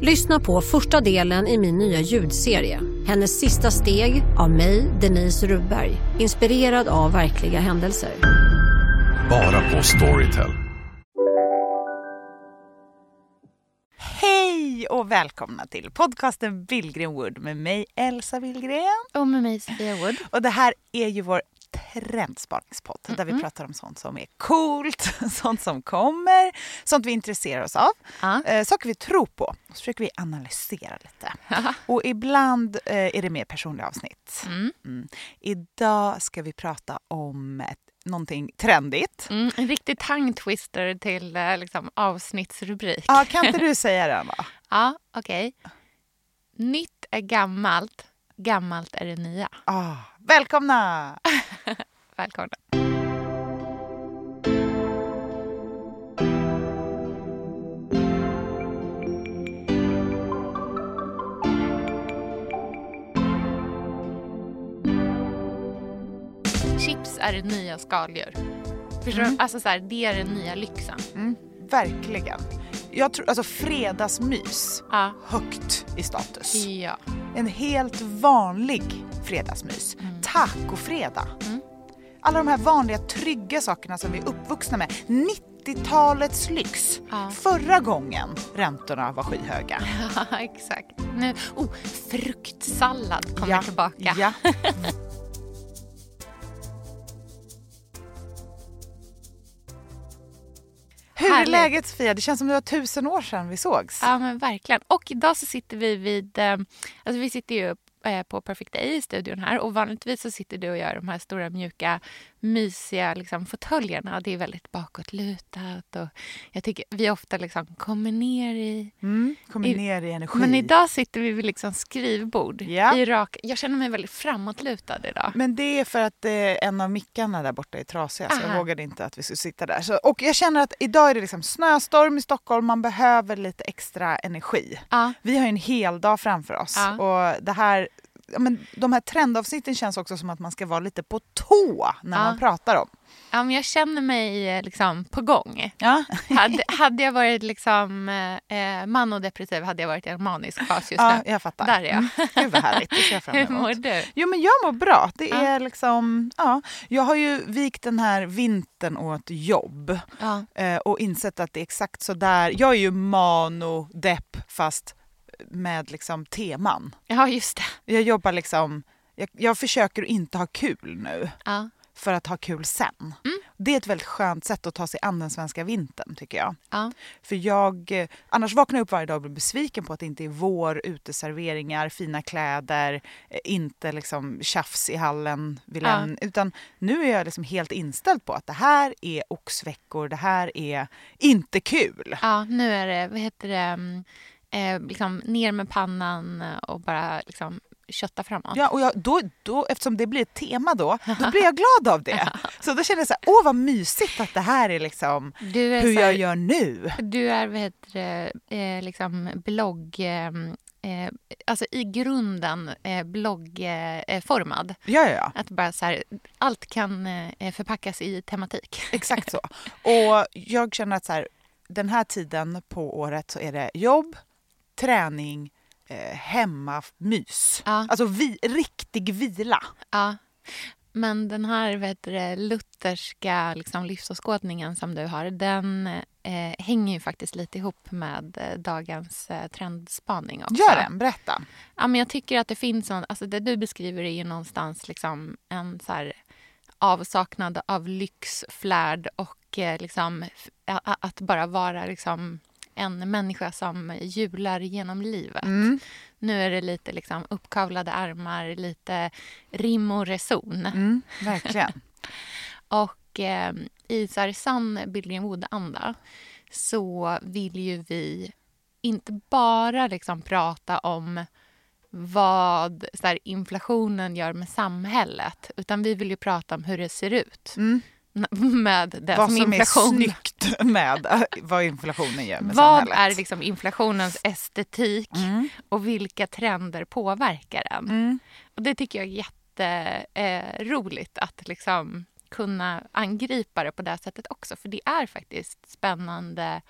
Lyssna på första delen i min nya ljudserie. Hennes sista steg av mig, Denise Rubberg. Inspirerad av verkliga händelser. Bara på Storytel. Hej och välkomna till podcasten Billgren Wood med mig Elsa Billgren. Och med mig Sofia Wood. Och det här är ju vår trendspaningspodd mm -mm. där vi pratar om sånt som är coolt, sånt som kommer, sånt vi intresserar oss av, ah. eh, saker vi tror på. Och så försöker vi analysera lite. och ibland eh, är det mer personliga avsnitt. Mm. Mm. Idag ska vi prata om ett någonting trendigt. Mm, en riktig tongue twister till eh, liksom, avsnittsrubrik. Ja, kan inte du säga den då? ja, okej. Okay. Nytt är gammalt, gammalt är det nya. Ah, välkomna! välkomna. Chips är det nya skaldjur. Förstår mm. Alltså så här, det är den nya lyxen. Mm, verkligen. Jag tror, alltså fredagsmys, ja. högt i status. Ja. En helt vanlig fredagsmys. Mm. Tacofredag. Mm. Alla de här vanliga trygga sakerna som vi är uppvuxna med. 90-talets lyx. Ja. Förra gången räntorna var skyhöga. Ja, exakt. Nu, oh, fruktsallad kommer ja. tillbaka. Ja. Hur är läget Sofia? Det känns som det var tusen år sedan vi sågs. Ja men verkligen. Och idag så sitter vi vid, eh, alltså vi sitter ju Eh, på Perfect Day i studion här och vanligtvis så sitter du och gör de här stora mjuka mysiga liksom, fåtöljerna. Det är väldigt bakåtlutat och jag tycker vi ofta liksom kommer ner i... Mm, kommer ner i energi. Men idag sitter vi vid liksom skrivbord. Ja. I rak, jag känner mig väldigt framåtlutad idag. Men det är för att eh, en av mickarna där borta är trasiga så jag vågade inte att vi skulle sitta där. Så, och jag känner att idag är det liksom snöstorm i Stockholm, man behöver lite extra energi. Ja. Vi har en hel dag framför oss ja. och det här men de här trendavsnitten känns också som att man ska vara lite på tå när ja. man pratar om. Ja, men jag känner mig eh, liksom på gång. Ja. hade, hade jag varit liksom, eh, man och depressiv hade jag varit i en manisk fas just ja, nu. Jag fattar. Där är jag. Mm. Gud vad härligt. Det ser Hur mår du? Jo men jag mår bra. Det ja. är liksom, ja. Jag har ju vikt den här vintern åt jobb. Ja. Eh, och insett att det är exakt så där. Jag är ju mano, depp fast med liksom teman. Ja, just det. Jag jobbar liksom, jag, jag försöker inte ha kul nu. Ja. För att ha kul sen. Mm. Det är ett väldigt skönt sätt att ta sig an den svenska vintern tycker jag. Ja. För jag, annars vaknar jag upp varje dag och blir besviken på att det inte är vår, uteserveringar, fina kläder, eh, inte liksom tjafs i hallen vid ja. Utan nu är jag liksom helt inställd på att det här är oxveckor, det här är inte kul. Ja, nu är det, vad heter det, mm, eh, liksom ner med pannan och bara liksom kötta framåt. Ja, och jag, då, då, eftersom det blir ett tema då, då blir jag glad av det. Så då känner jag så här, åh vad mysigt att det här är liksom är hur här, jag gör nu. Du är, vad heter eh, liksom blogg... Eh, eh, alltså i grunden eh, bloggformad. Eh, ja, ja, ja. Att bara så här, allt kan eh, förpackas i tematik. Exakt så. Och jag känner att så här, den här tiden på året så är det jobb, träning, eh, hemmamys. Ja. Alltså vi, riktig vila. Ja. Men den här vet du, lutherska liksom, livsåskådningen som du har den eh, hänger ju faktiskt lite ihop med eh, dagens eh, trendspaning också. Gör den, berätta. Ja, men jag tycker att det finns en, alltså det du beskriver är ju någonstans liksom en så här, avsaknad av lyx, flärd och eh, liksom, att bara vara liksom, en människa som hjular genom livet. Mm. Nu är det lite liksom uppkavlade armar, lite rim och reson. Mm, verkligen. och eh, i så här sann Billgren Wood-anda så vill ju vi inte bara liksom prata om vad så här, inflationen gör med samhället utan vi vill ju prata om hur det ser ut. Mm. Med det vad som, som inflation. är snyggt med äh, vad inflationen gör med Vad samhället. är liksom inflationens estetik Mm. och vilka trender påverkar den? Mm. Och det tycker jag är jätteroligt att liksom kunna angripa det på det sättet också. För det är faktiskt spännande,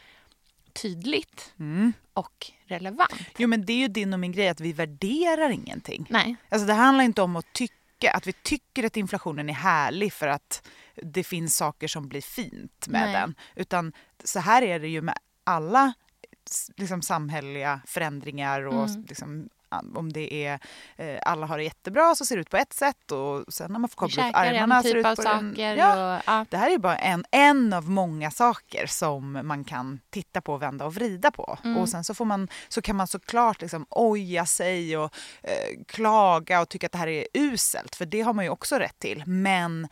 tydligt Mm. och relevant. Jo men det är ju din och min grej att vi värderar ingenting. Nej, Alltså det handlar inte om att tycka, att vi tycker att inflationen är härlig för att det finns saker som blir fint med Nej. den. Utan så här är det ju med alla liksom, samhälleliga förändringar och Mm. liksom, om det är eh, alla har det jättebra så ser det ut på ett sätt och sen när man får koppla upp armarna en ser det typ ut på saker. Ja, Och, ja. det här är bara en, en av många saker som man kan titta på, vända och vrida på. Mm. Och sen så, får man, så kan man såklart liksom oja sig och eh, klaga och tycka att det här är uselt, för det har man ju också rätt till. Men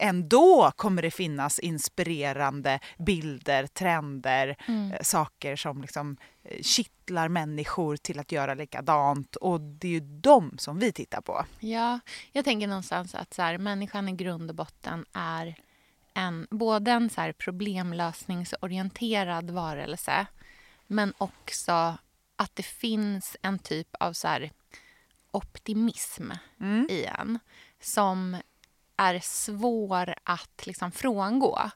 ändå kommer det finnas inspirerande bilder, trender, Mm. eh, saker som liksom eh, kittlar människor till att göra likadant. Och det är ju de som vi tittar på. Ja, jag tänker någonstans att så här, människan i grund och botten är en, både en så här problemlösningsorienterad varelse men också att det finns en typ av så optimism Mm. i en som är svår att liksom frångå.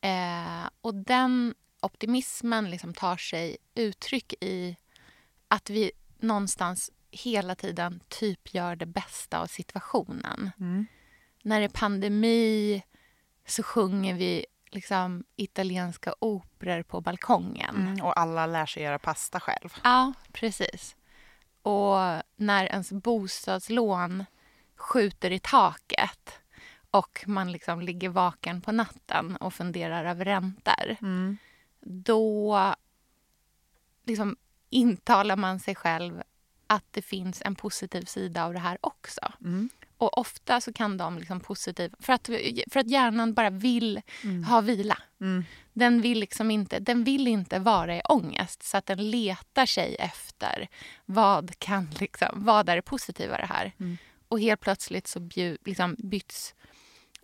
Eh, och den optimismen liksom tar sig uttryck i att vi någonstans hela tiden typ gör det bästa av situationen. Mm. När det är pandemi så sjunger vi liksom italienska operor på balkongen. Mm. Och alla lär sig göra pasta själv. Ja, precis. Och när ens bostadslån skjuter i taket och man liksom ligger vaken på natten och funderar över räntor Mm. då liksom intalar man sig själv att det finns en positiv sida av det här också. Mm. Och ofta så kan de liksom positiv... För att, för att hjärnan bara vill ha vila. Mm. Den vill, liksom inte, den vill inte vara i ångest så att den letar sig efter vad, kan liksom, vad är det positiva i det här. Mm. Och helt plötsligt så bju, liksom byts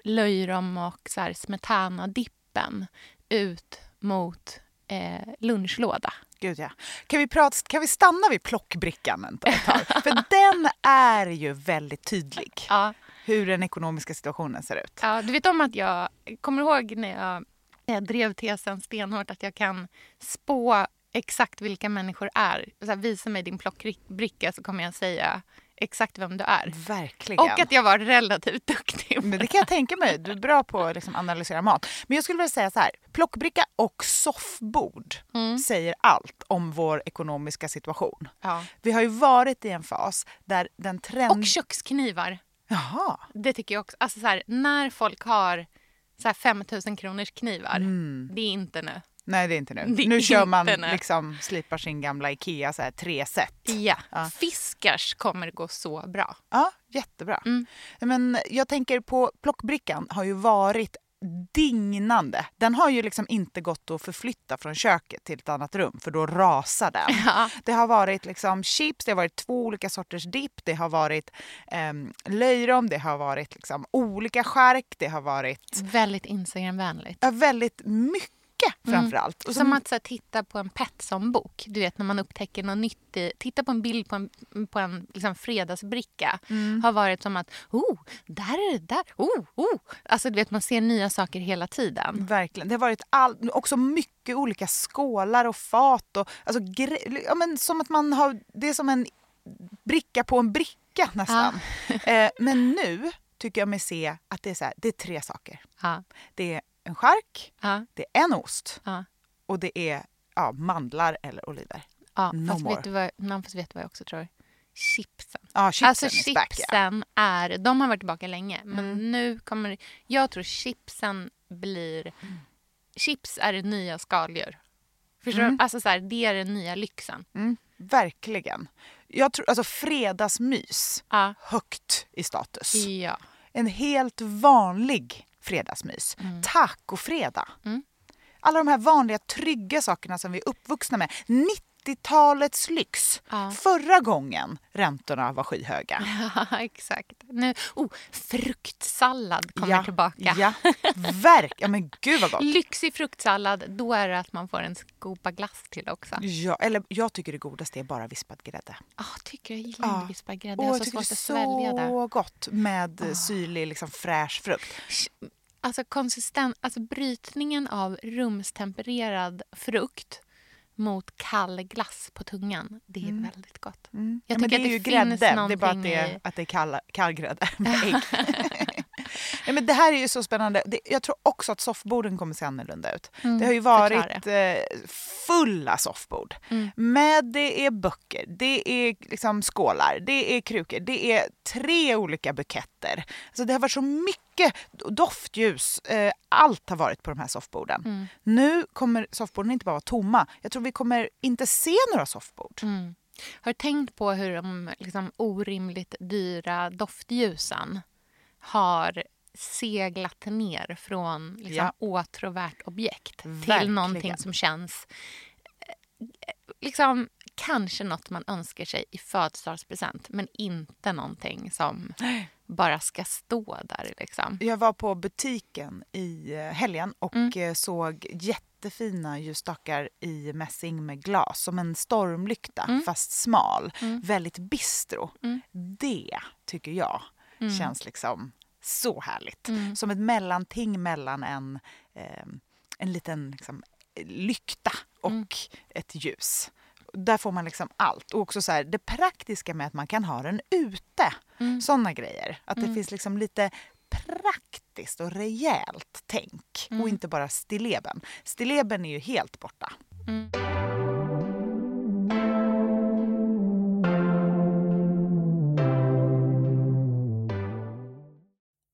löjrom och så här smetana-dippen ut mot eh, lunchlåda. Gud ja. Kan vi, prata, kan vi stanna vid plockbrickan ett tag? För den är ju väldigt tydlig. Ja. Hur den ekonomiska situationen ser ut. Ja, du vet om att jag kommer ihåg när jag, jag drev tesen stenhårt att jag kan spå exakt vilka människor är. Så här, visa mig din plockbricka så kommer jag säga exakt vem du är. Verkligen. Och att jag var relativt duktig. Men det kan jag tänka mig. Du är bra på att liksom analysera mat. Men jag skulle vilja säga så här. Plockbricka och soffbord Mm. säger allt om vår ekonomiska situation. Ja. Vi har ju varit i en fas där den trend... Och köksknivar. Jaha. Det tycker jag också. Alltså så här, när folk har så här 5 000 kronors knivar. Det är inte nu. Nej, det är inte nu. Det nu kör man nu. liksom, slipar sin gamla Ikea så här, tre set. Ja. Ja. Fiskars kommer gå så bra. Ja, jättebra. Mm. Men jag tänker på plockbrickan har ju varit dignande. Den har ju liksom inte gått att förflytta från köket till ett annat rum för då rasar den. Ja. Det har varit liksom chips, det har varit två olika sorters dipp, det har varit um, löjrom, det har varit liksom olika skärk, det har varit Väldigt Instagramvänligt. ja, väldigt mycket framför allt. Och Som att så titta på en Petson-bok. Du vet när man upptäcker något nytt. i- Titta på en bild på en, på en liksom, fredagsbricka. Har varit som att, oh, där är det där. Oh, oh. Alltså du vet man ser nya saker hela tiden. Verkligen. Det har varit all, också mycket olika skålar och fat. Och, alltså, gre- ja, men som att man har, det är som en bricka på en bricka nästan. eh, men nu tycker jag mig se att det är, så här, det är tre saker. Ja, Det är en chark, ja, det är en ost ja. och det är ja, mandlar eller oliver. ja. No fast, more. vet du vad, man får veta vad jag också tror? Chipsen. Ja, chipsen alltså is back. Chipsen är, de har varit tillbaka länge. Men Mm. nu kommer, jag tror chipsen blir, chips är det nya skaldjur. Förstår Mm. du? Alltså så här, det är den nya lyxen. Mm, verkligen. Jag tror, alltså fredagsmys, Ja. högt i status. Ja. En helt vanlig fredagsmys. Mm. Tacofredag. Mm. alla de här vanliga trygga sakerna som vi är uppvuxna med. 90-talets lyx. Ja. Förra gången räntorna var skyhöga. Ja, exakt. Nu, oh, fruktsallad kommer ja, tillbaka. Ja, verk. Ja, men gud vad gott. Lyxig fruktsallad, då är det att man får en skopa glass till också. Ja, eller jag tycker det godaste är bara vispad grädde. Ah, tycker jag gillar inte vispad grädde. Åh, Jag jag tycker det att svälja är så gott med syrlig, liksom fräsch frukt. Alltså, konsistent, alltså brytningen av rumstempererad frukt mot kall glass på tungan, det är väldigt gott. Mm. Jag ja, men det tycker är ju att det finns grädde, det är bara att det är, att det är kall, kall grädde med ägg. Nej, men det här är ju så spännande. Det, jag tror också att soffborden kommer se annorlunda ut. Mm, det har ju varit eh, fulla soffbord. Mm. Med det är böcker, det är liksom skålar, det är krukor, det är tre olika buketter. Alltså det har varit så mycket doftljus. Eh, allt har varit på de här soffborden. Mm. Nu kommer soffborden inte bara vara tomma. Jag tror vi kommer inte se några soffbord. Mm. Har du tänkt på hur de liksom, orimligt dyra doftljusen har seglat ner från liksom, Ja. åtråvärt objekt till Verkligen. någonting som känns eh, liksom, kanske något man önskar sig i födelsedagspresent men inte någonting som bara ska stå där. Liksom. Jag var på butiken i eh, helgen och Mm. eh, såg jättefina ljusstakar i mässing med glas. Som en stormlykta, Mm. fast smal. Mm. Väldigt bistro. Mm. Det tycker jag Mm. känns liksom så härligt. Mm. Som ett mellanting mellan en, eh, en liten liksom, lykta och Mm. ett ljus. Där får man liksom allt. Och också så här, det praktiska med att man kan ha den ute. Mm. Såna grejer. Att det Mm. finns liksom lite praktiskt och rejält tänk. Mm. Och inte bara stilleben. Stilleben är ju helt borta.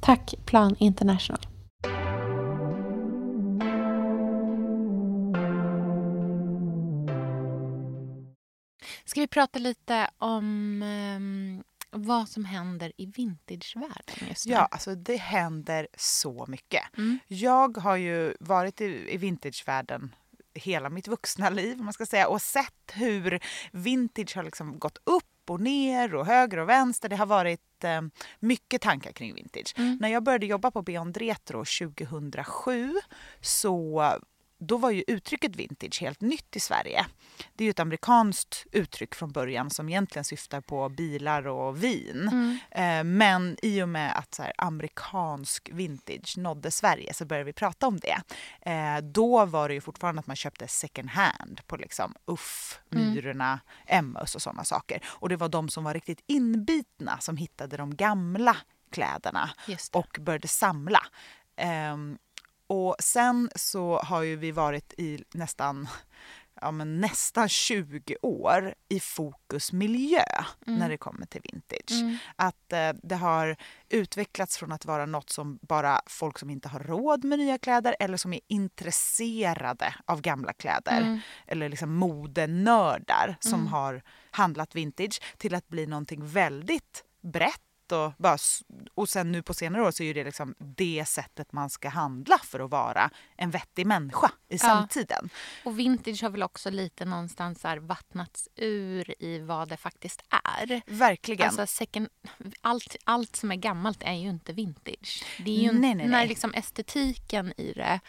Tack Plan International. Ska vi prata lite om ehm, vad som händer i vintagevärlden just nu? Ja, alltså det händer så mycket. Mm. Jag har ju varit i, i vintagevärlden hela mitt vuxna liv, om man ska säga, och sett hur vintage har liksom gått upp och ner och höger och vänster. Det har varit eh, mycket tankar kring vintage. Mm. När jag började jobba på Beyond Retro 2007 så då var ju uttrycket vintage helt nytt i Sverige. Det är ju ett amerikanskt uttryck från början som egentligen syftar på bilar och vin. Mm. Eh, Men i och med att så här, amerikansk vintage nådde Sverige så började vi prata om det. Eh, Då var det ju fortfarande att man köpte second hand på liksom Uff, Mm. Myrorna, Emmaus och sådana saker. Och det var de som var riktigt inbitna som hittade de gamla kläderna och började samla. Ehm, och sen så har ju vi varit i nästan, ja, men nästan 20 år i fokus miljö när det kommer till vintage. Mm. Att eh, det har utvecklats från att vara något som bara folk som inte har råd med nya kläder eller som är intresserade av gamla kläder Mm. eller liksom modenördar som Mm. har handlat vintage till att bli någonting väldigt brett sätt och, bara, och sen nu på senare år så är ju det liksom det sättet man ska handla för att vara en vettig människa i samtiden. Och vintage har väl också lite någonstans här vattnats ur i vad det faktiskt är. Verkligen. Alltså second, allt, allt som är gammalt är ju inte vintage. Det är ju Nej, nej, när nej. liksom estetiken i det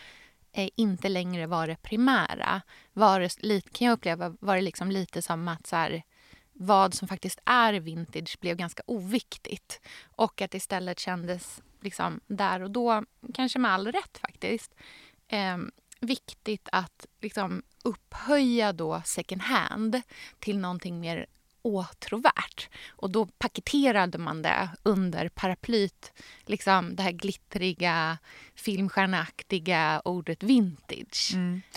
inte längre var det primära. Var det, kan jag uppleva var det liksom lite som att så här, vad som faktiskt är vintage blev ganska oviktigt. Och att istället kändes liksom där och då, kanske med all rätt faktiskt, eh, viktigt att liksom upphöja då second hand till någonting mer åtråvärt. Och då paketerade man det under paraplyt, liksom det här glittriga, filmstjärneaktiga ordet vintage.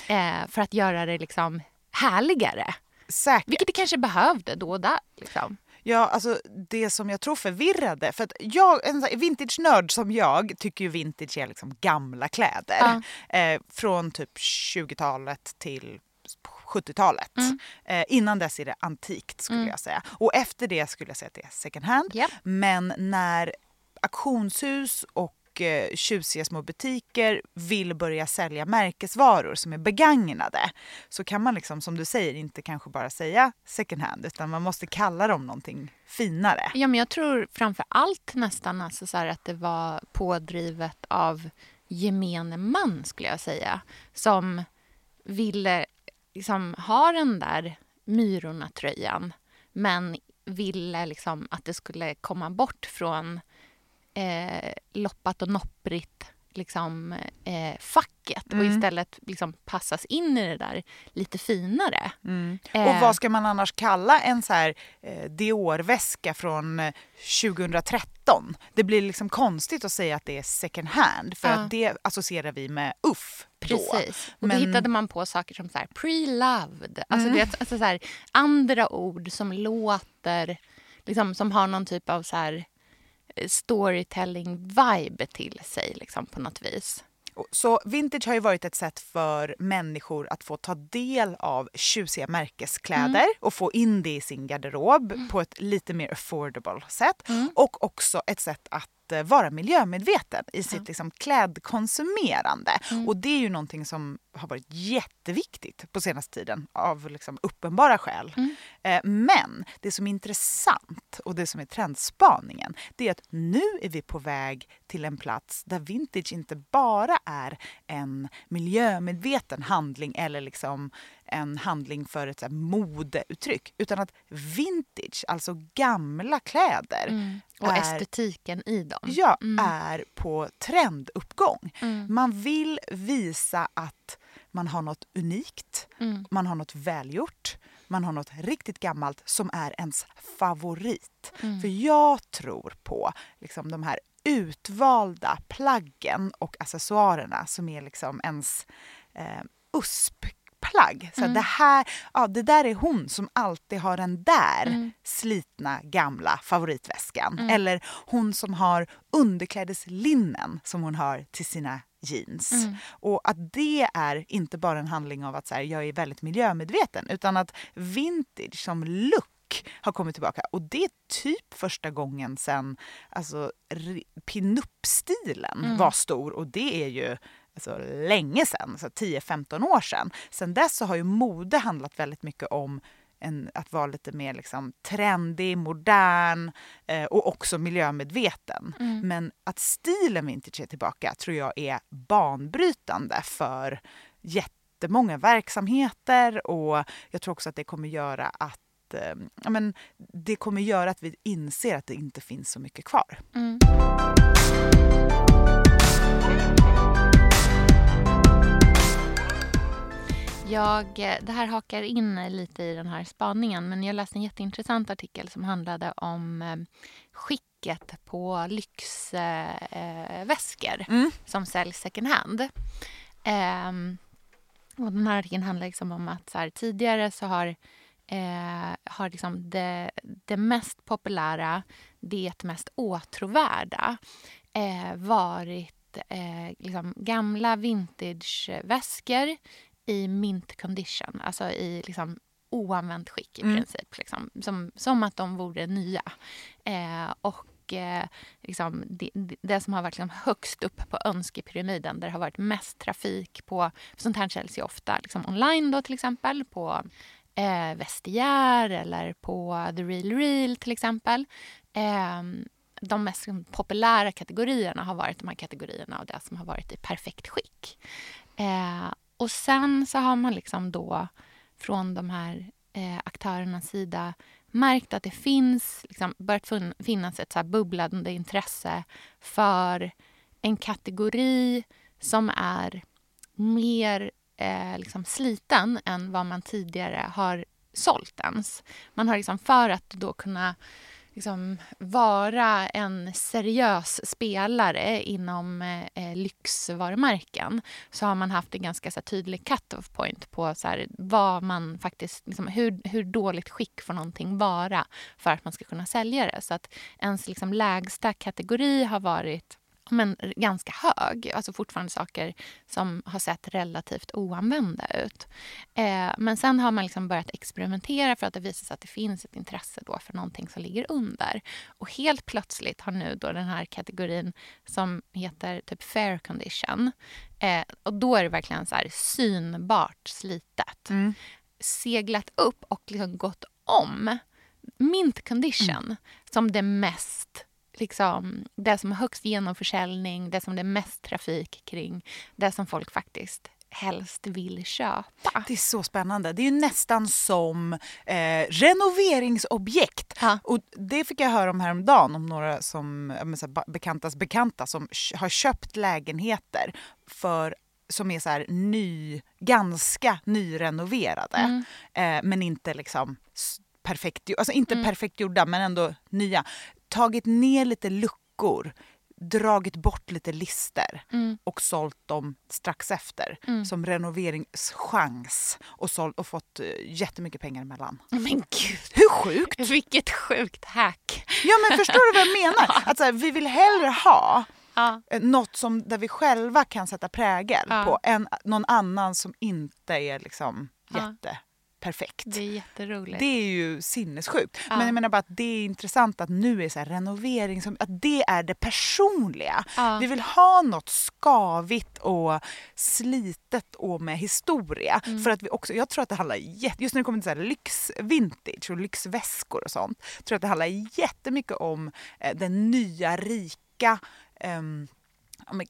Eh, för att göra det liksom härligare. Säkert. Vilket det kanske behövde då och där. Liksom. Ja, alltså det som jag tror förvirrade, för att jag, en vintage-nörd som jag tycker ju vintage är liksom gamla kläder. Eh, från typ 20-talet till 70-talet. Eh, innan dess är det antikt skulle jag säga. Och efter det skulle jag säga att det är second hand. Japp. Men när auktionshus och eh, tjusiga små butiker vill börja sälja märkesvaror som är begagnade så kan man liksom som du säger inte kanske bara säga second hand utan man måste kalla dem någonting finare. Ja, men jag tror framför allt nästan alltså så här att det var pådrivet av gemene man, skulle jag säga, som ville liksom ha den där Myrorna-tröjan men ville liksom att det skulle komma bort från eh, loppat och nopprigt liksom, eh, facket och istället liksom passas in i det där lite finare. Och Eh, vad ska man annars kalla en så här eh, Dior-väska från eh, 2013? Det blir liksom konstigt att säga att det är second hand för Ja. att det associerar vi med uff då. Precis. Och Men- då hittade man på saker som så här pre-loved. Alltså, Mm. du vet, alltså så här, andra ord som låter, liksom, som har någon typ av så här eh, storytelling-vibe till sig liksom, på något vis. Så vintage har ju varit ett sätt för människor att få ta del av tjusiga märkeskläder och få in det i sin garderob på ett lite mer affordable sätt. Och också ett sätt att eh, vara miljömedveten i sitt liksom, klädkonsumerande. Och det är ju någonting som har varit jätteviktigt på senaste tiden av liksom, uppenbara skäl. Eh, Men det som är intressant och det som är trendspaningen det är att nu är vi på väg till en plats där vintage inte bara är en miljömedveten handling eller liksom en handling för ett så här modeuttryck utan att vintage, alltså gamla kläder Och är estetiken i dem. ja, är på trenduppgång. Man vill visa att man har något unikt, man har något välgjort, man har något riktigt gammalt som är ens favorit. För jag tror på liksom, de här utvalda plaggen och accessoarerna som är liksom ens eh, USP-plagg. Så det, här, ja, det där är hon som alltid har den där slitna gamla favoritväskan. Eller hon som har underklädeslinnen som hon har till sina jeans. Och att det är inte bara en handling av att så här, jag är väldigt miljömedveten utan att vintage som look har kommit tillbaka. Och det är typ första gången sen alltså, pinup-stilen var stor och det är ju alltså, länge sen, så 10-15 år sedan. Sen dess så har ju mode handlat väldigt mycket om en, att vara lite mer liksom, trendig, modern eh, och också miljömedveten. Men att stilen vintage är tillbaka tror jag är banbrytande för jättemånga verksamheter och jag tror också att det kommer göra att eh, ja, men det kommer göra att vi inser att det inte finns så mycket kvar. Jag, eh, det här hakar in lite i den här spaningen men jag läste en jätteintressant artikel som handlade om eh, skicket på lyxväskor eh, väskor som säljs second hand. Ehm, och den här artikeln handlar liksom om att så här, tidigare så har, eh, har liksom det, det mest populära, det mest åtråvärda eh, varit eh, liksom gamla vintageväskor i mint condition, alltså i liksom oanvänt skick i Mm. princip. Liksom, som, som att de vore nya. Eh, och och eh, liksom det, det, som har varit liksom högst upp på önskepyramiden där det har varit mest trafik på, sånt här säljs ju ofta liksom online då till exempel på eh, Vestiaire eller på The Real Real till exempel. Eh, de mest populära kategorierna har varit de här kategorierna av det som har varit i perfekt skick. Eh, och sen så har man liksom då från de här eh, aktörernas sida märkt att det finns, liksom, börjat finnas ett så här bubblande intresse för en kategori som är mer eh, liksom sliten än vad man tidigare har sålt ens. Man har liksom för att då kunna liksom vara en seriös spelare inom eh, eh, lyxvarumärken så har man haft en ganska så här, tydlig cut-off point på så här, vad man faktiskt, liksom, hur, hur dåligt skick får någonting vara för att man ska kunna sälja det. Så att ens liksom, lägsta kategori har varit men ganska hög. Alltså fortfarande saker som har sett relativt oanvända ut. Eh, men sen har man liksom börjat experimentera för att det visar sig att det finns ett intresse då för någonting som ligger under. Och helt plötsligt har nu då den här kategorin som heter typ fair condition eh, och då är det verkligen så här synbart slitet. Mm. Seglat upp och liksom gått om mint condition mm. som det mest liksom, det som har högst genomförsäljning, det som det är mest trafik kring, det som folk faktiskt helst vill köpa. Det är så spännande. Det är nästan som eh, renoveringsobjekt. Ha. Och det fick jag höra om häromdagen om några som, så bekantas bekanta som har köpt lägenheter för som är så här ny, ganska nyrenoverade mm. eh, men inte liksom perfekt, alltså inte mm. perfekt gjorda men ändå nya tagit ner lite luckor, dragit bort lite lister mm. och sålt dem strax efter mm. som renoveringschans och, sålt, och fått uh, jättemycket pengar emellan. Men gud! Hur sjukt? Vilket sjukt hack! Ja men förstår du vad jag menar? Att så här, vi vill hellre ha ja. Eh, något som, där vi själva kan sätta prägel ja. på än någon annan som inte är liksom jätte perfekt. Det är jätteroligt. Det är ju sinnessjukt. Ja. Men jag menar bara att det är intressant att nu är så renovering, som, att det är det personliga. Ja. Vi vill ha något skavigt och slitet och med historia. Mm. För att vi också, jag tror att det handlar, just när det kommer till så här lyxvintage och lyxväskor och sånt, tror jag att det handlar jättemycket om eh, den nya rika um,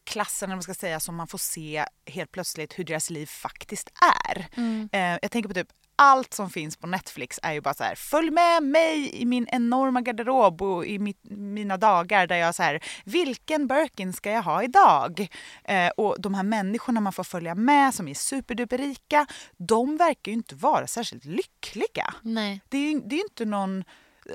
klassen, eller man ska säga, som man får se helt plötsligt hur deras liv faktiskt är. Mm. Eh, jag tänker på typ allt som finns på Netflix är ju bara så här, följ med mig i min enorma garderob och i mitt, mina dagar där jag så här, vilken Birkin ska jag ha idag? Eh, och de här människorna man får följa med som är superduperrika, de verkar ju inte vara särskilt lyckliga. Nej. Det är ju det är inte någon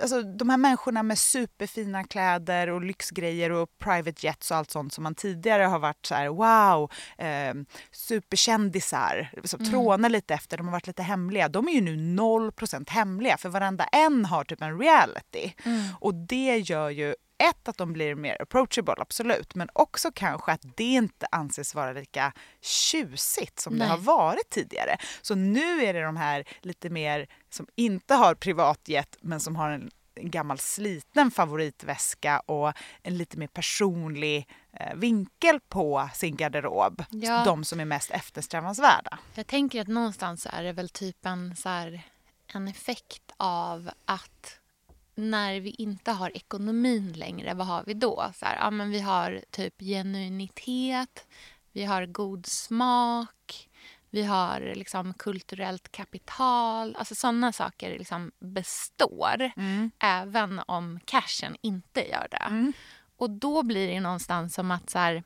Alltså, de här människorna med superfina kläder och lyxgrejer och private jets och allt sånt som man tidigare har varit så här wow, eh, superkändisar, så mm. trånar lite efter, de har varit lite hemliga. De är ju nu 0% hemliga för varenda en har typ en reality. Mm. Och det gör ju ett, att de blir mer approachable, absolut. Men också kanske att det inte anses vara lika tjusigt som Nej. det har varit tidigare. Så nu är det de här lite mer som inte har privatjet men som har en, en gammal sliten favoritväska och en lite mer personlig eh, vinkel på sin garderob. Ja. De som är mest eftersträvansvärda. Jag tänker att någonstans är det väl typ en, så här, en effekt av att när vi inte har ekonomin längre, vad har vi då? Så här, ja, men vi har typ genuinitet, vi har god smak, vi har liksom kulturellt kapital. Alltså sådana saker liksom består, mm. även om cashen inte gör det. Mm. Och då blir det någonstans som att så här,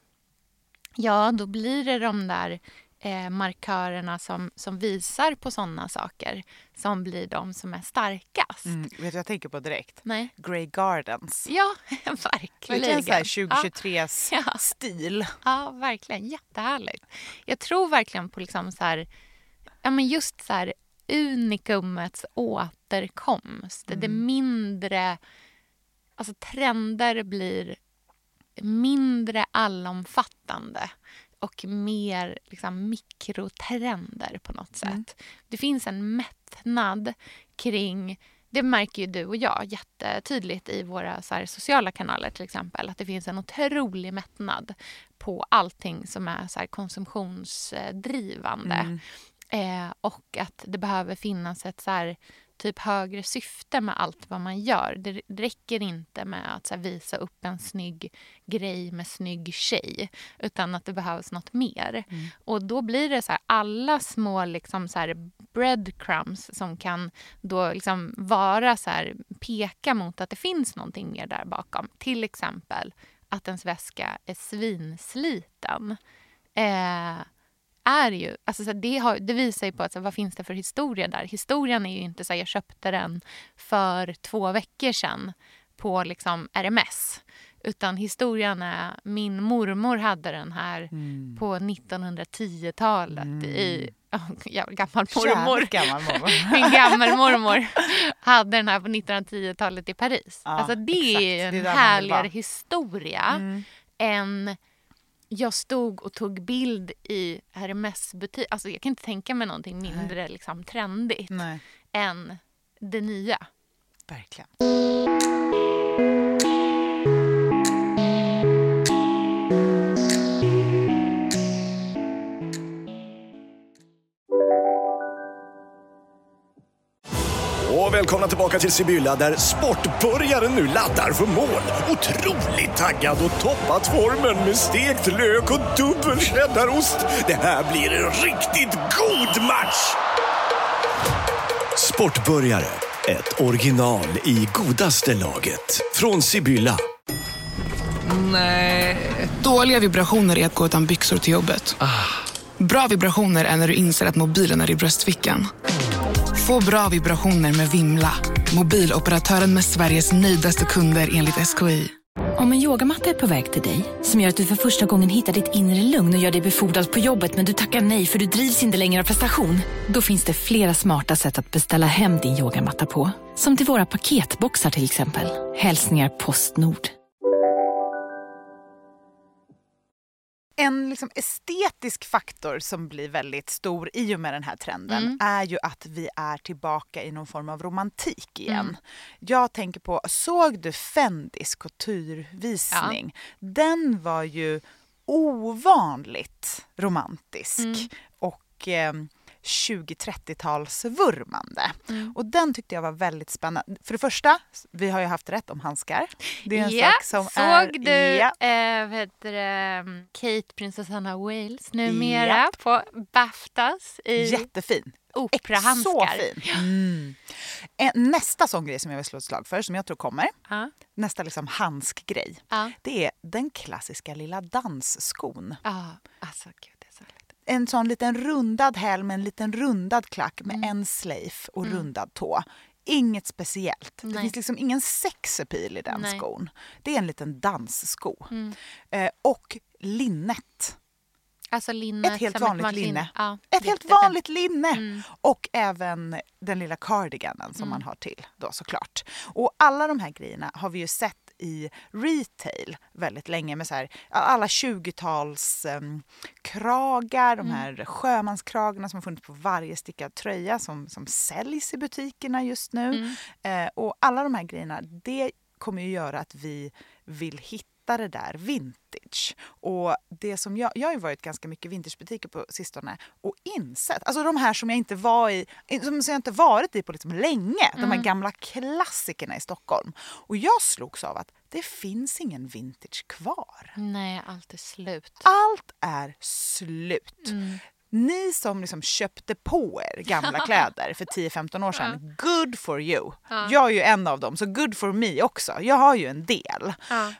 ja, då blir det de där eh, markörerna som, som visar på såna saker som blir de som är starkast. Mm, vet du vad jag tänker på direkt? Nej. Grey Gardens. Ja, verkligen. Verkligen 2023s ja. stil. Ja, verkligen. Jättehärligt. Jag tror verkligen på liksom så här, ja, men just så här, unikumets återkomst. Mm. Det mindre... Alltså trender blir mindre allomfattande och mer liksom, mikrotrender på något sätt. Mm. Det finns en mättnad kring det märker ju du och jag jättetydligt i våra här, sociala kanaler till exempel. Att det finns en otrolig mättnad på allting som är så här, konsumtionsdrivande. Mm. Eh, och att det behöver finnas ett så här, typ högre syfte med allt vad man gör. Det räcker inte med att här, visa upp en snygg grej med snygg tjej. Utan att det behövs något mer. Mm. Och då blir det så här, alla små liksom så här breadcrumbs som kan då liksom vara så här, peka mot att det finns någonting mer där bakom. Till exempel att ens väska är svinsliten. Eh, är ju, alltså så det, har, det visar ju på att, så vad finns det för historia där. Historien är ju inte så här, jag köpte den för två veckor sedan på liksom RMS. Utan historien är, min mormor hade den här Mm. på 1910-talet i, ja, gammal mormor. Jävligt gammal mormor. Min gammelmormor hade den här på 1910-talet i Paris. Ja, alltså det exakt. är Det en vill härligare historia Mm. än jag stod och tog bild i Hermes-butik. Alltså jag kan inte tänka mig någonting mindre liksom, trendigt Nej, än det nya. verkligen. Välkomna tillbaka till Sibylla där sportbörjaren nu laddar för mål. Otroligt taggad och toppat formen med stekt lök och dubbel cheddarost. Det här blir en riktigt god match! Sportbörjare, ett original i godaste laget. Från Sibylla. Dåliga vibrationer är att gå utan byxor till jobbet. Bra vibrationer är när du inser att mobilen är i bröstfickan. Få bra vibrationer med Vimla. Mobiloperatören med Sveriges nöjdaste kunder enligt SKI. Om en yogamatta är på väg till dig, som gör att du för första gången hittar ditt inre lugn och gör dig befordrad på jobbet men du tackar nej för du drivs inte längre av prestation. Då finns det flera smarta sätt att beställa hem din yogamatta på. Som till våra paketboxar till exempel. Hälsningar Postnord. Liksom estetisk faktor som blir väldigt stor i och med den här trenden Mm. är ju att vi är tillbaka i någon form av romantik igen. Mm. Jag tänker på, såg du Fendis couturevisning? Den var ju ovanligt romantisk Mm. och eh, 20-30-talsvurmande. Mm. Och den tyckte jag var väldigt spännande. För det första, vi har ju haft rätt om handskar. Det är en ja, sak som såg är... du Ja. eh, vad heter det, Kate, prinsessan av Wales, numera Japp. på Baftas i Jättefin. operahandskar? Så fin. Mm. Nästa sån grej som jag vill slå ett slag för, som jag tror kommer, Ja, nästa liksom handskgrej, ja, det är den klassiska lilla dansskon. ja. Alltså gud, det är så härligt. En sån liten rundad häl med en liten rundad klack med Mm. en slave och Mm. rundad tå. Inget speciellt. Det Nej. finns liksom ingen sexappeal i den Nej. skon. Det är en liten danssko. Mm. Eh, och linnet. Alltså linne, Ett helt vanligt linne. Ja, Ett helt vanligt linne! Mm. Och även den lilla cardiganen som Mm. man har till då såklart. Och alla de här grejerna har vi ju sett i retail väldigt länge med så här, alla 20-tals em, kragar, de Mm. här sjömanskragarna som har funnits på varje stickad tröja som, som säljs i butikerna just nu. Mm. Eh, och alla de här grejerna, det kommer ju göra att vi vill hitta det där vintage. Och det som jag, jag har ju varit ganska mycket vintagebutiker på sistone och insett, alltså de här som jag inte var i, som jag inte varit i på liksom länge, de här Mm. gamla klassikerna i Stockholm. Och jag slogs av att det finns ingen vintage kvar. Nej, allt är slut. Allt är slut. Mm. Ni som liksom köpte på er gamla kläder för 10-15 år sedan, good for you. Ja. Jag är ju en av dem, så good for me också. Jag har ju en del.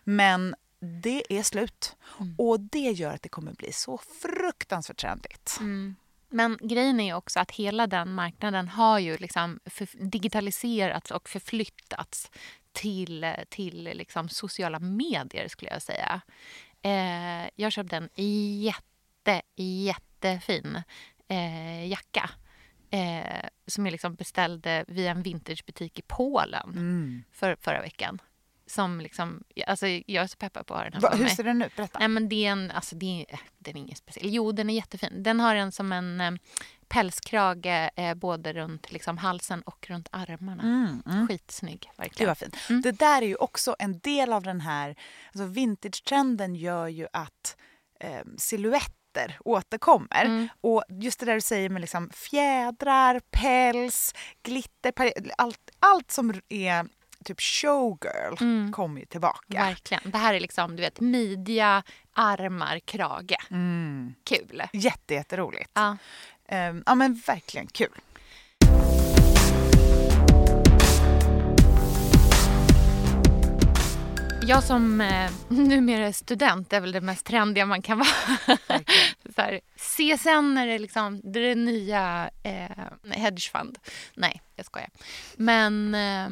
Men det är slut. Mm. Och det gör att det kommer bli så fruktansvärt trendigt. Mm. Men grejen är också att hela den marknaden har ju liksom digitaliserats och förflyttats till, till liksom sociala medier skulle jag säga. Eh, jag köpte en jätte, jättefin eh, jacka eh, som jag liksom beställde via en vintagebutik i Polen Mm. för, förra veckan. Som liksom, alltså jag är så peppad på att ha den här Va, hur ser den ut? Berätta. Nej men det är en, alltså det är, den är ingen speciell. Jo den är jättefin. Den har en som en eh, pälskrage eh, både runt liksom, halsen och runt armarna. Mm, mm. Skitsnygg, Det verkligen. var fint. Mm. Det där är ju också en del av den här... Alltså vintage-trenden gör ju att eh, silhuetter återkommer. Mm. Och just det där du säger med liksom fjädrar, päls, glitter, allt, allt som är typ showgirl Mm. kommer ju tillbaka. Verkligen. Det här är liksom, du vet, midja, armar, krage. Mm. Kul. Jätte, jätteroligt. Ja. Ehm, ja men verkligen kul. Jag som eh, numera är student är väl det mest trendiga man kan vara. så här, CSN är det liksom det, är det nya eh, hedgefund. Nej, jag skojar. Men eh,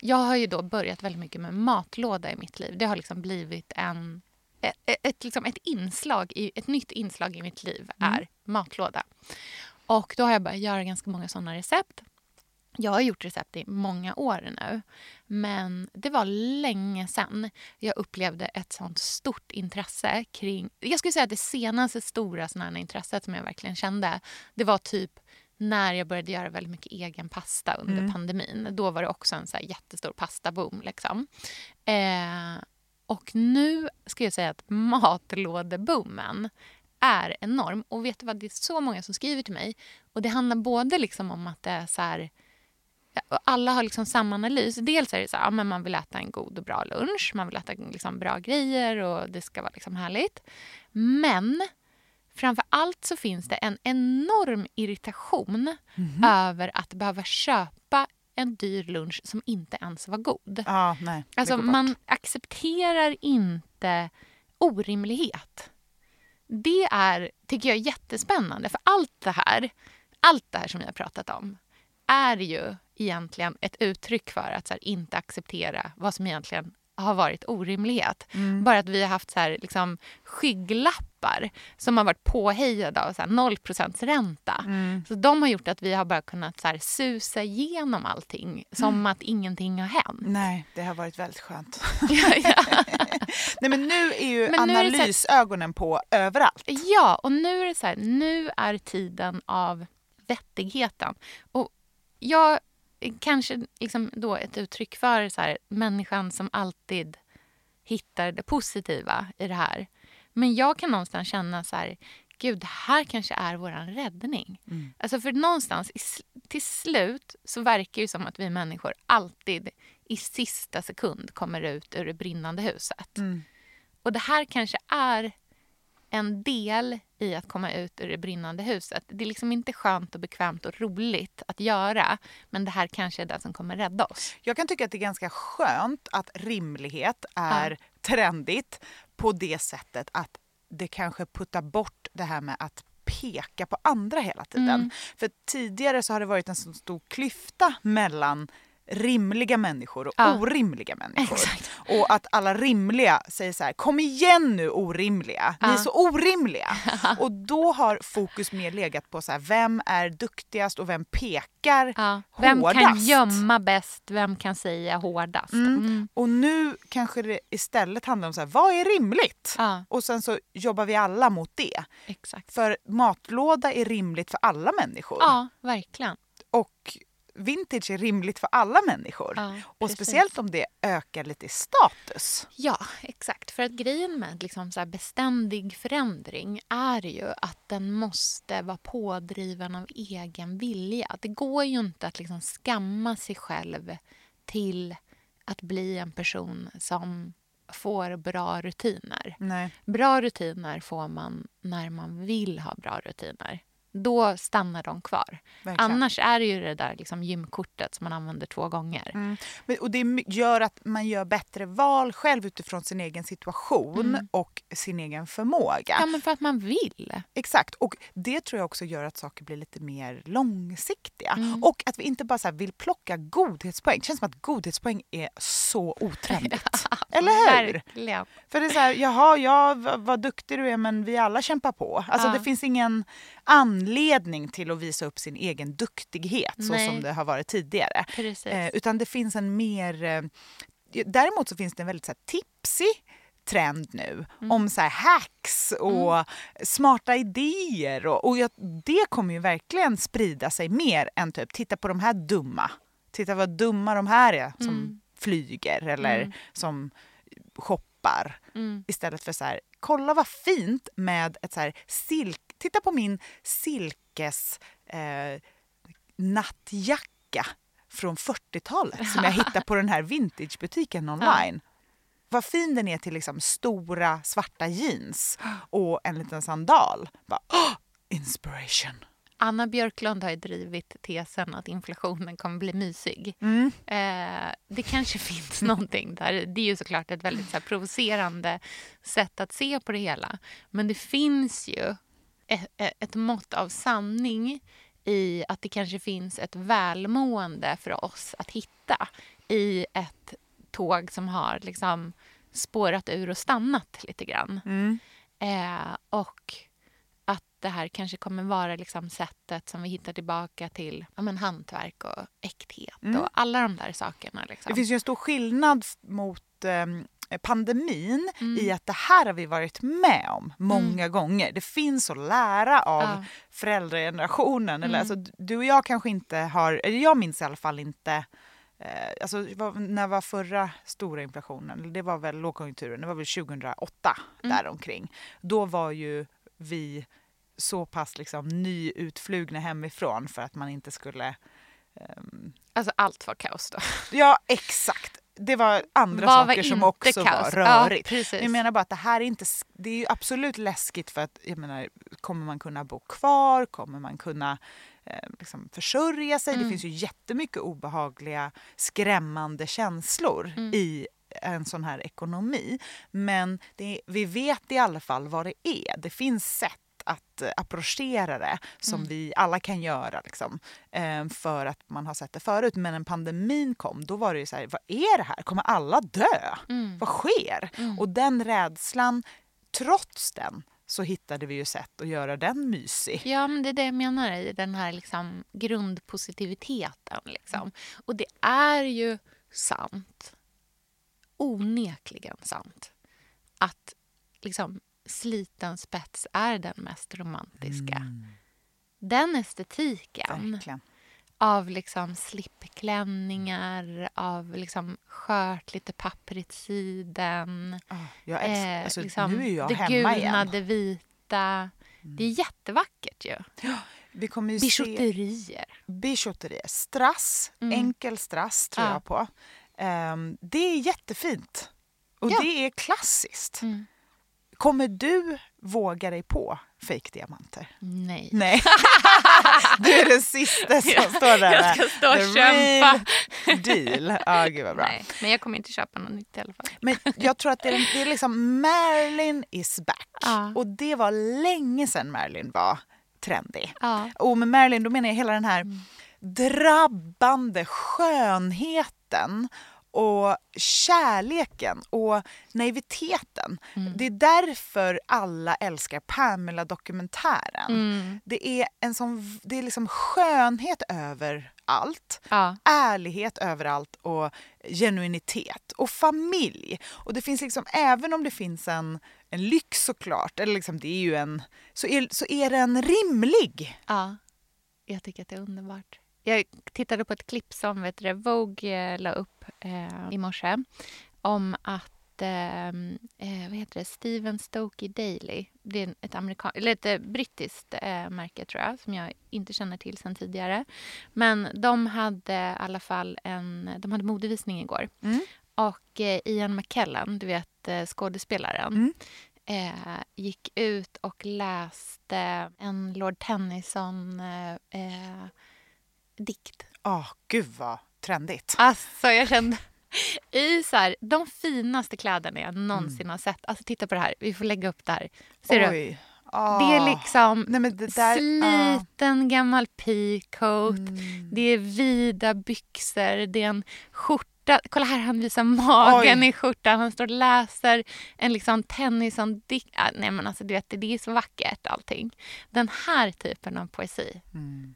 jag har ju då börjat väldigt mycket med matlåda i mitt liv. Det har liksom blivit en, ett, ett, liksom ett, inslag i, ett nytt inslag i mitt liv är matlåda. Och då har jag börjat göra ganska många såna recept. Jag har gjort recept i många år nu. Men det var länge sedan jag upplevde ett sånt stort intresse kring... Jag skulle säga att det senaste stora såna här intresset som jag verkligen kände det var typ när jag började göra väldigt mycket egen pasta under Mm. pandemin. Då var det också en så jättestor pastaboom. Liksom. Eh, och nu ska jag säga att matlådeboomen är enorm. Och vet du vad, det är så många som skriver till mig. Och det handlar både liksom om att det är så här... Alla har liksom samma analys. Dels är det så här, ja, men man vill äta en god och bra lunch. Man vill äta liksom bra grejer och det ska vara liksom härligt. Men framför allt så finns det en enorm irritation över att behöva köpa en dyr lunch som inte ens var god. Ja, nej. Alltså man accepterar inte orimlighet. Det är, tycker jag, jättespännande. För allt det här, allt det här som vi har pratat om är ju egentligen ett uttryck för att här, inte acceptera vad som egentligen har varit orimlighet. Mm. Bara att vi har haft så här, liksom, skygglappar som har varit påhejade av så här, 0 ränta. Mm. Så de har gjort att vi har bara kunnat så här, susa igenom allting som att ingenting har hänt. Nej, det har varit väldigt skönt. Ja, ja. Nej, men nu är ju Men analysögonen på överallt. Ja, och nu är det så här, nu är tiden av vettigheten. Och jag kanske liksom då ett uttryck för så här, människan som alltid hittar det positiva i det här. Men jag kan någonstans känna så här, gud, det här kanske är våran räddning. Mm. Alltså för någonstans, till slut så verkar det som att vi människor alltid i sista sekund kommer ut ur det brinnande huset. Mm. Och det här kanske är en del i att komma ut ur det brinnande huset. Det är liksom inte skönt och bekvämt och roligt att göra. Men det här kanske är det som kommer rädda oss. Jag kan tycka att det är ganska skönt att rimlighet är trendigt på det sättet att det kanske puttar bort det här med att peka på andra hela tiden. Mm. För tidigare så har det varit en så stor klyfta mellan rimliga människor och Ja. orimliga människor. Exakt. Och att alla rimliga säger så här, kom igen nu orimliga, ni är Ja. så orimliga. och då har fokus mer legat på så här, vem är duktigast och vem pekar Ja. Vem kan hårdast? gömma bäst? Vem kan säga hårdast? Mm. Mm. Och nu kanske det istället handlar om så här, vad är rimligt? Ja, Och sen så jobbar vi alla mot det. exakt. För matlåda är rimligt för alla människor. Ja, verkligen. Och vintage är rimligt för alla människor. Ja, och speciellt om det ökar lite i status. Ja, exakt. För att grejen med liksom så beständig förändring är ju att den måste vara pådriven av egen vilja. Det går ju inte att liksom skamma sig själv till att bli en person som får bra rutiner. Nej. Bra rutiner får man när man vill ha bra rutiner. Då stannar de kvar. Verkligen. Annars är det ju det där liksom gymkortet som man använder två gånger. Mm. Och det gör att man gör bättre val själv utifrån sin egen situation Mm. och sin egen förmåga. Ja, men för att man vill. Exakt. Och det tror jag också gör att saker blir lite mer långsiktiga. Mm. Och att vi inte bara vill plocka godhetspoäng. Det känns som att godhetspoäng är så otrendigt. Eller hur? Verkligen. För det är så här, jaha, ja, vad, vad duktig du är men vi alla kämpar på. Alltså Ja. det finns ingen anledning till att visa upp sin egen duktighet så Nej. som det har varit tidigare. Eh, utan det finns en mer... Eh, däremot så finns det en väldigt så här, tipsig trend nu Mm. om så här hacks och smarta idéer. Och, och jag, det kommer ju verkligen sprida sig mer än typ titta på de här dumma. Titta vad dumma de här är som Mm. flyger eller Mm. som shoppar. Mm. Istället för så här, kolla vad fint med ett så här silk... Titta på min silkes eh, nattjacka från 40-talet som jag hittade på den här vintagebutiken online. Vad fin den är till liksom stora svarta jeans och en liten sandal. Bara, oh, inspiration! Anna Björklund har ju drivit tesen att inflationen kommer bli mysig. Mm. Eh, det kanske finns någonting där. Det är ju såklart ett väldigt så här, provocerande sätt att se på det hela. Men det finns ju ett, ett mått av sanning i att det kanske finns ett välmående för oss att hitta i ett tåg som har liksom spårat ur och stannat lite grann. Mm. Eh, och att det här kanske kommer vara liksom sättet som vi hittar tillbaka till ja, men hantverk och äkthet Mm. och alla de där sakerna. Liksom. Det finns ju en stor skillnad mot eh, pandemin Mm. i att det här har vi varit med om många gånger. Det finns att lära av Ja. föräldragenerationen. Eller, Mm. alltså, du och jag kanske inte har, eller jag minns i alla fall inte Eh, alltså, när var förra stora inflationen? Det var väl lågkonjunkturen, det var väl 2008 Mm. däromkring. Då var ju vi så pass liksom nyutflugna hemifrån för att man inte skulle ehm, Alltså allt var kaos då. Ja, exakt. Det var andra var saker som inte också kaos? var Ja, rörigt. precis. jag menar bara att det här är inte... Det är absolut läskigt för att, jag menar, kommer man kunna bo kvar? Kommer man kunna eh, liksom försörja sig? Mm. Det finns ju jättemycket obehagliga, skrämmande känslor Mm. i en sån här ekonomi. Men det, vi vet i alla fall vad det är. Det finns sätt att eh, approchera det som Mm. vi alla kan göra liksom, eh, för att man har sett det förut. Men när pandemin kom, då var det ju så här, vad är det här? Kommer alla dö? Mm. Vad sker? Mm. Och den rädslan, trots den, så hittade vi ju sätt att göra den mysig. Ja, men det är det jag menar i den här liksom grundpositiviteten. Liksom. Och det är ju sant, onekligen sant, att liksom, sliten spets är den mest romantiska. Den estetiken Verkligen. av liksom slipklänningar, av liksom skört, lite papprigt siden. Ah, jag älskar, eh, alltså, liksom nu är jag det hemma gulna, igen. Mm. det vita. Det är jättevackert ju. Vi kommer ju se Bijouterier. bijouterier. Strass, Mm. enkel strass tror Ja. jag på. Ehm, det är jättefint. Och Ja. det är klassiskt. Mm. Kommer du våga dig på fejkdiamanter? Nej. Nej. du är den sista som står där. Jag ska stå och The kämpa. deal. Ja, gud vad bra. Nej, men jag kommer inte köpa något nytt i alla fall. Men jag tror att det är, det är liksom Marilyn is back. Ja. Och det var länge sedan Marilyn var trendig. Ja. Och med Marilyn då menar jag hela den här drabbande skönheten och kärleken och naiviteten. Mm. Det är därför alla älskar Pamela-dokumentären. Mm. Det är en sån, det är liksom skönhet över allt, Ja. ärlighet överallt och genuinitet och familj. Och det finns liksom, även om det finns en, en lyx såklart, eller liksom det är ju en, så är, så är den rimlig. ja. Jag tycker att det är underbart. Jag tittade på ett klipp som vet du, Vogue eh, la upp eh, i morse om att eh, eh, vad heter det? Steven Stokey Daily. Det är ett, amerikan- eller ett eh, brittiskt eh, märke, tror jag, som jag inte känner till sen tidigare. Men de hade i alla fall en de hade modevisning igår. Mm. Och eh, Ian McKellen, du vet eh, skådespelaren, Mm. eh, gick ut och läste en Lord Tennyson eh, dikt. Åh, gud vad trendigt. Alltså jag kände i så här, de finaste kläderna jag någonsin har sett. Alltså titta på det här, vi får lägga upp det här. Ser du? Oj. Ah. Det är liksom Nej, det där, sliten gammal peacoat. Mm. Det är vida byxor, det är en skjorta. Kolla här, han visar magen Oj. i skjortan. Han står och läser en liksom tennyson dikt ah, Nej men alltså du vet, det är så vackert allting. Den här typen av poesi. Mm.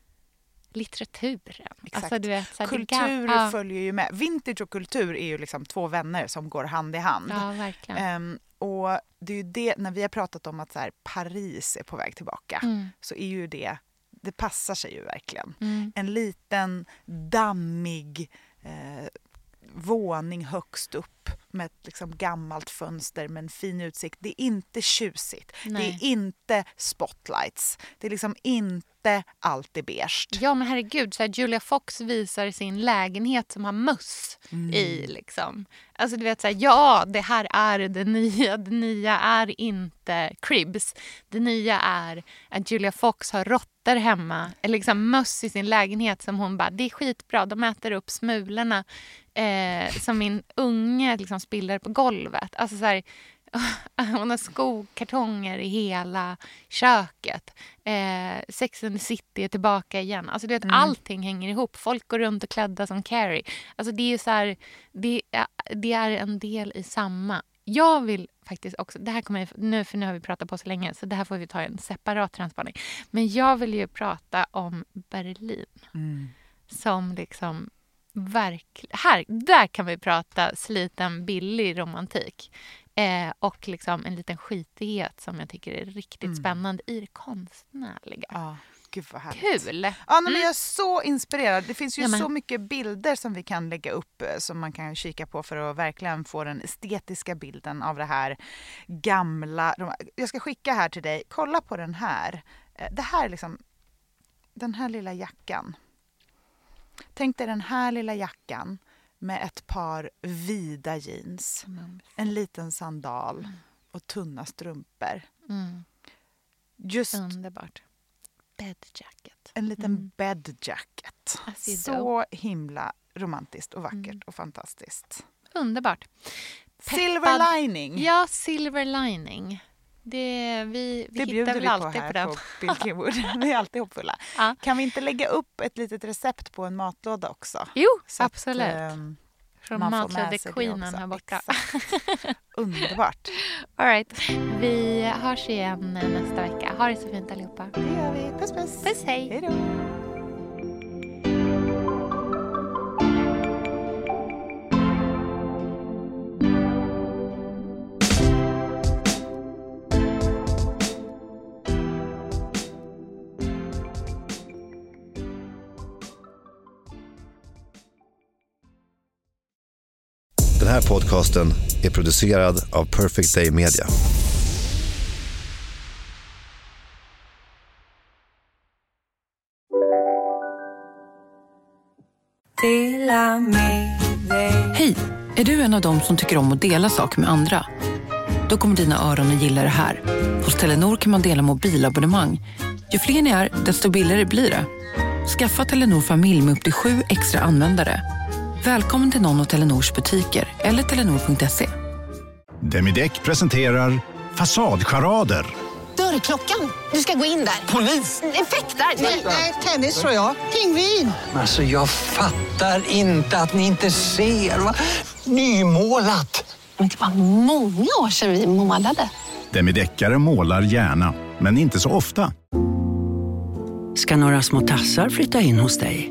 Litteraturen. Exakt. Alltså, vet, här, Kultur ja. följer ju med. Vintage och kultur är ju liksom två vänner som går hand i hand. Ja, verkligen. Ehm, och det är ju det, när vi har pratat om att så här, Paris är på väg tillbaka Mm. så är ju det, det passar sig ju verkligen. Mm. En liten dammig eh, våning högst upp med ett liksom gammalt fönster med en fin utsikt. Det är inte tjusigt. Det Nej. är inte spotlights. Det är liksom inte allt är beige. Ja men herregud, så här, Julia Fox visar sin lägenhet som har möss Mm. i. Liksom. Alltså du vet så här, ja det här är det nya. Det nya är inte Cribs. Det nya är att Julia Fox har råttor hemma. Eller liksom möss i sin lägenhet som hon bara, det är skitbra. De äter upp smulorna eh, som min unge liksom spiller på golvet. Alltså så här, hon har skokartonger i hela köket. Eh, Sex and the City är tillbaka igen. Alltså du vet, Mm. Allting hänger ihop. Folk går runt och klädda som Carrie. Alltså det är så här, det, det är en del i samma. Jag vill faktiskt också, det här kommer jag, nu, för nu har vi pratat på så länge så det här får vi ta en separat transspaning. Men jag vill ju prata om Berlin Mm. som liksom verkligen... Här, där kan vi prata sliten billig romantik. Eh, och liksom en liten skitighet som jag tycker är riktigt Mm. spännande i det konstnärliga. Ja, gud vad härligt. Kul! Ja, men Mm. jag är så inspirerad. Det finns ju Ja, men- så mycket bilder som vi kan lägga upp eh, som man kan kika på för att verkligen få den estetiska bilden av det här gamla. Jag ska skicka här till dig. Kolla på den här. Eh, Det här är liksom den här lilla jackan. Tänk dig den här lilla jackan med ett par vida jeans, en liten sandal och tunna strumpor. Mm. Just Underbart. Bed jacket. en liten Mm. bed jacket. As you Så himla romantiskt och vackert Mm. och fantastiskt. Underbart. Silver lining. Ja, silver lining. Det, vi vi det hittar bjuder vi på här på den. på Bill Keywood. vi är alltid hoppfulla. Ja. Kan vi inte lägga upp ett litet recept på en matlåda också? Jo, Så att, absolut. ehm, Från man får med matlåde sig det queenen också. här borta. Underbart. All right. Vi hörs igen nästa vecka. Ha det så fint allihopa. Det gör vi. Puss puss. Puss, hej. Hej då. Här podcasten är producerad av Perfect Day Media. Hej! Är du en av dem som tycker om att dela saker med andra? Då kommer dina öron att gilla det här. Hos Telenor kan man dela mobilabonnemang. Ju fler ni är, desto billigare blir det. Skaffa Telenor familj med upp till sju extra användare. Välkommen till någon av Telenors butiker eller telenor.se. Demideck presenterar Fasadcharader. Dörrklockan. Du ska gå in där. Polis? Effektar? Nej, tennis tror jag. Pingvin. Alltså jag fattar inte att ni inte ser. Va? Nymålat! Men det var många år sedan vi målade. Demideckare målar gärna, men inte så ofta. Ska några små tassar flytta in hos dig?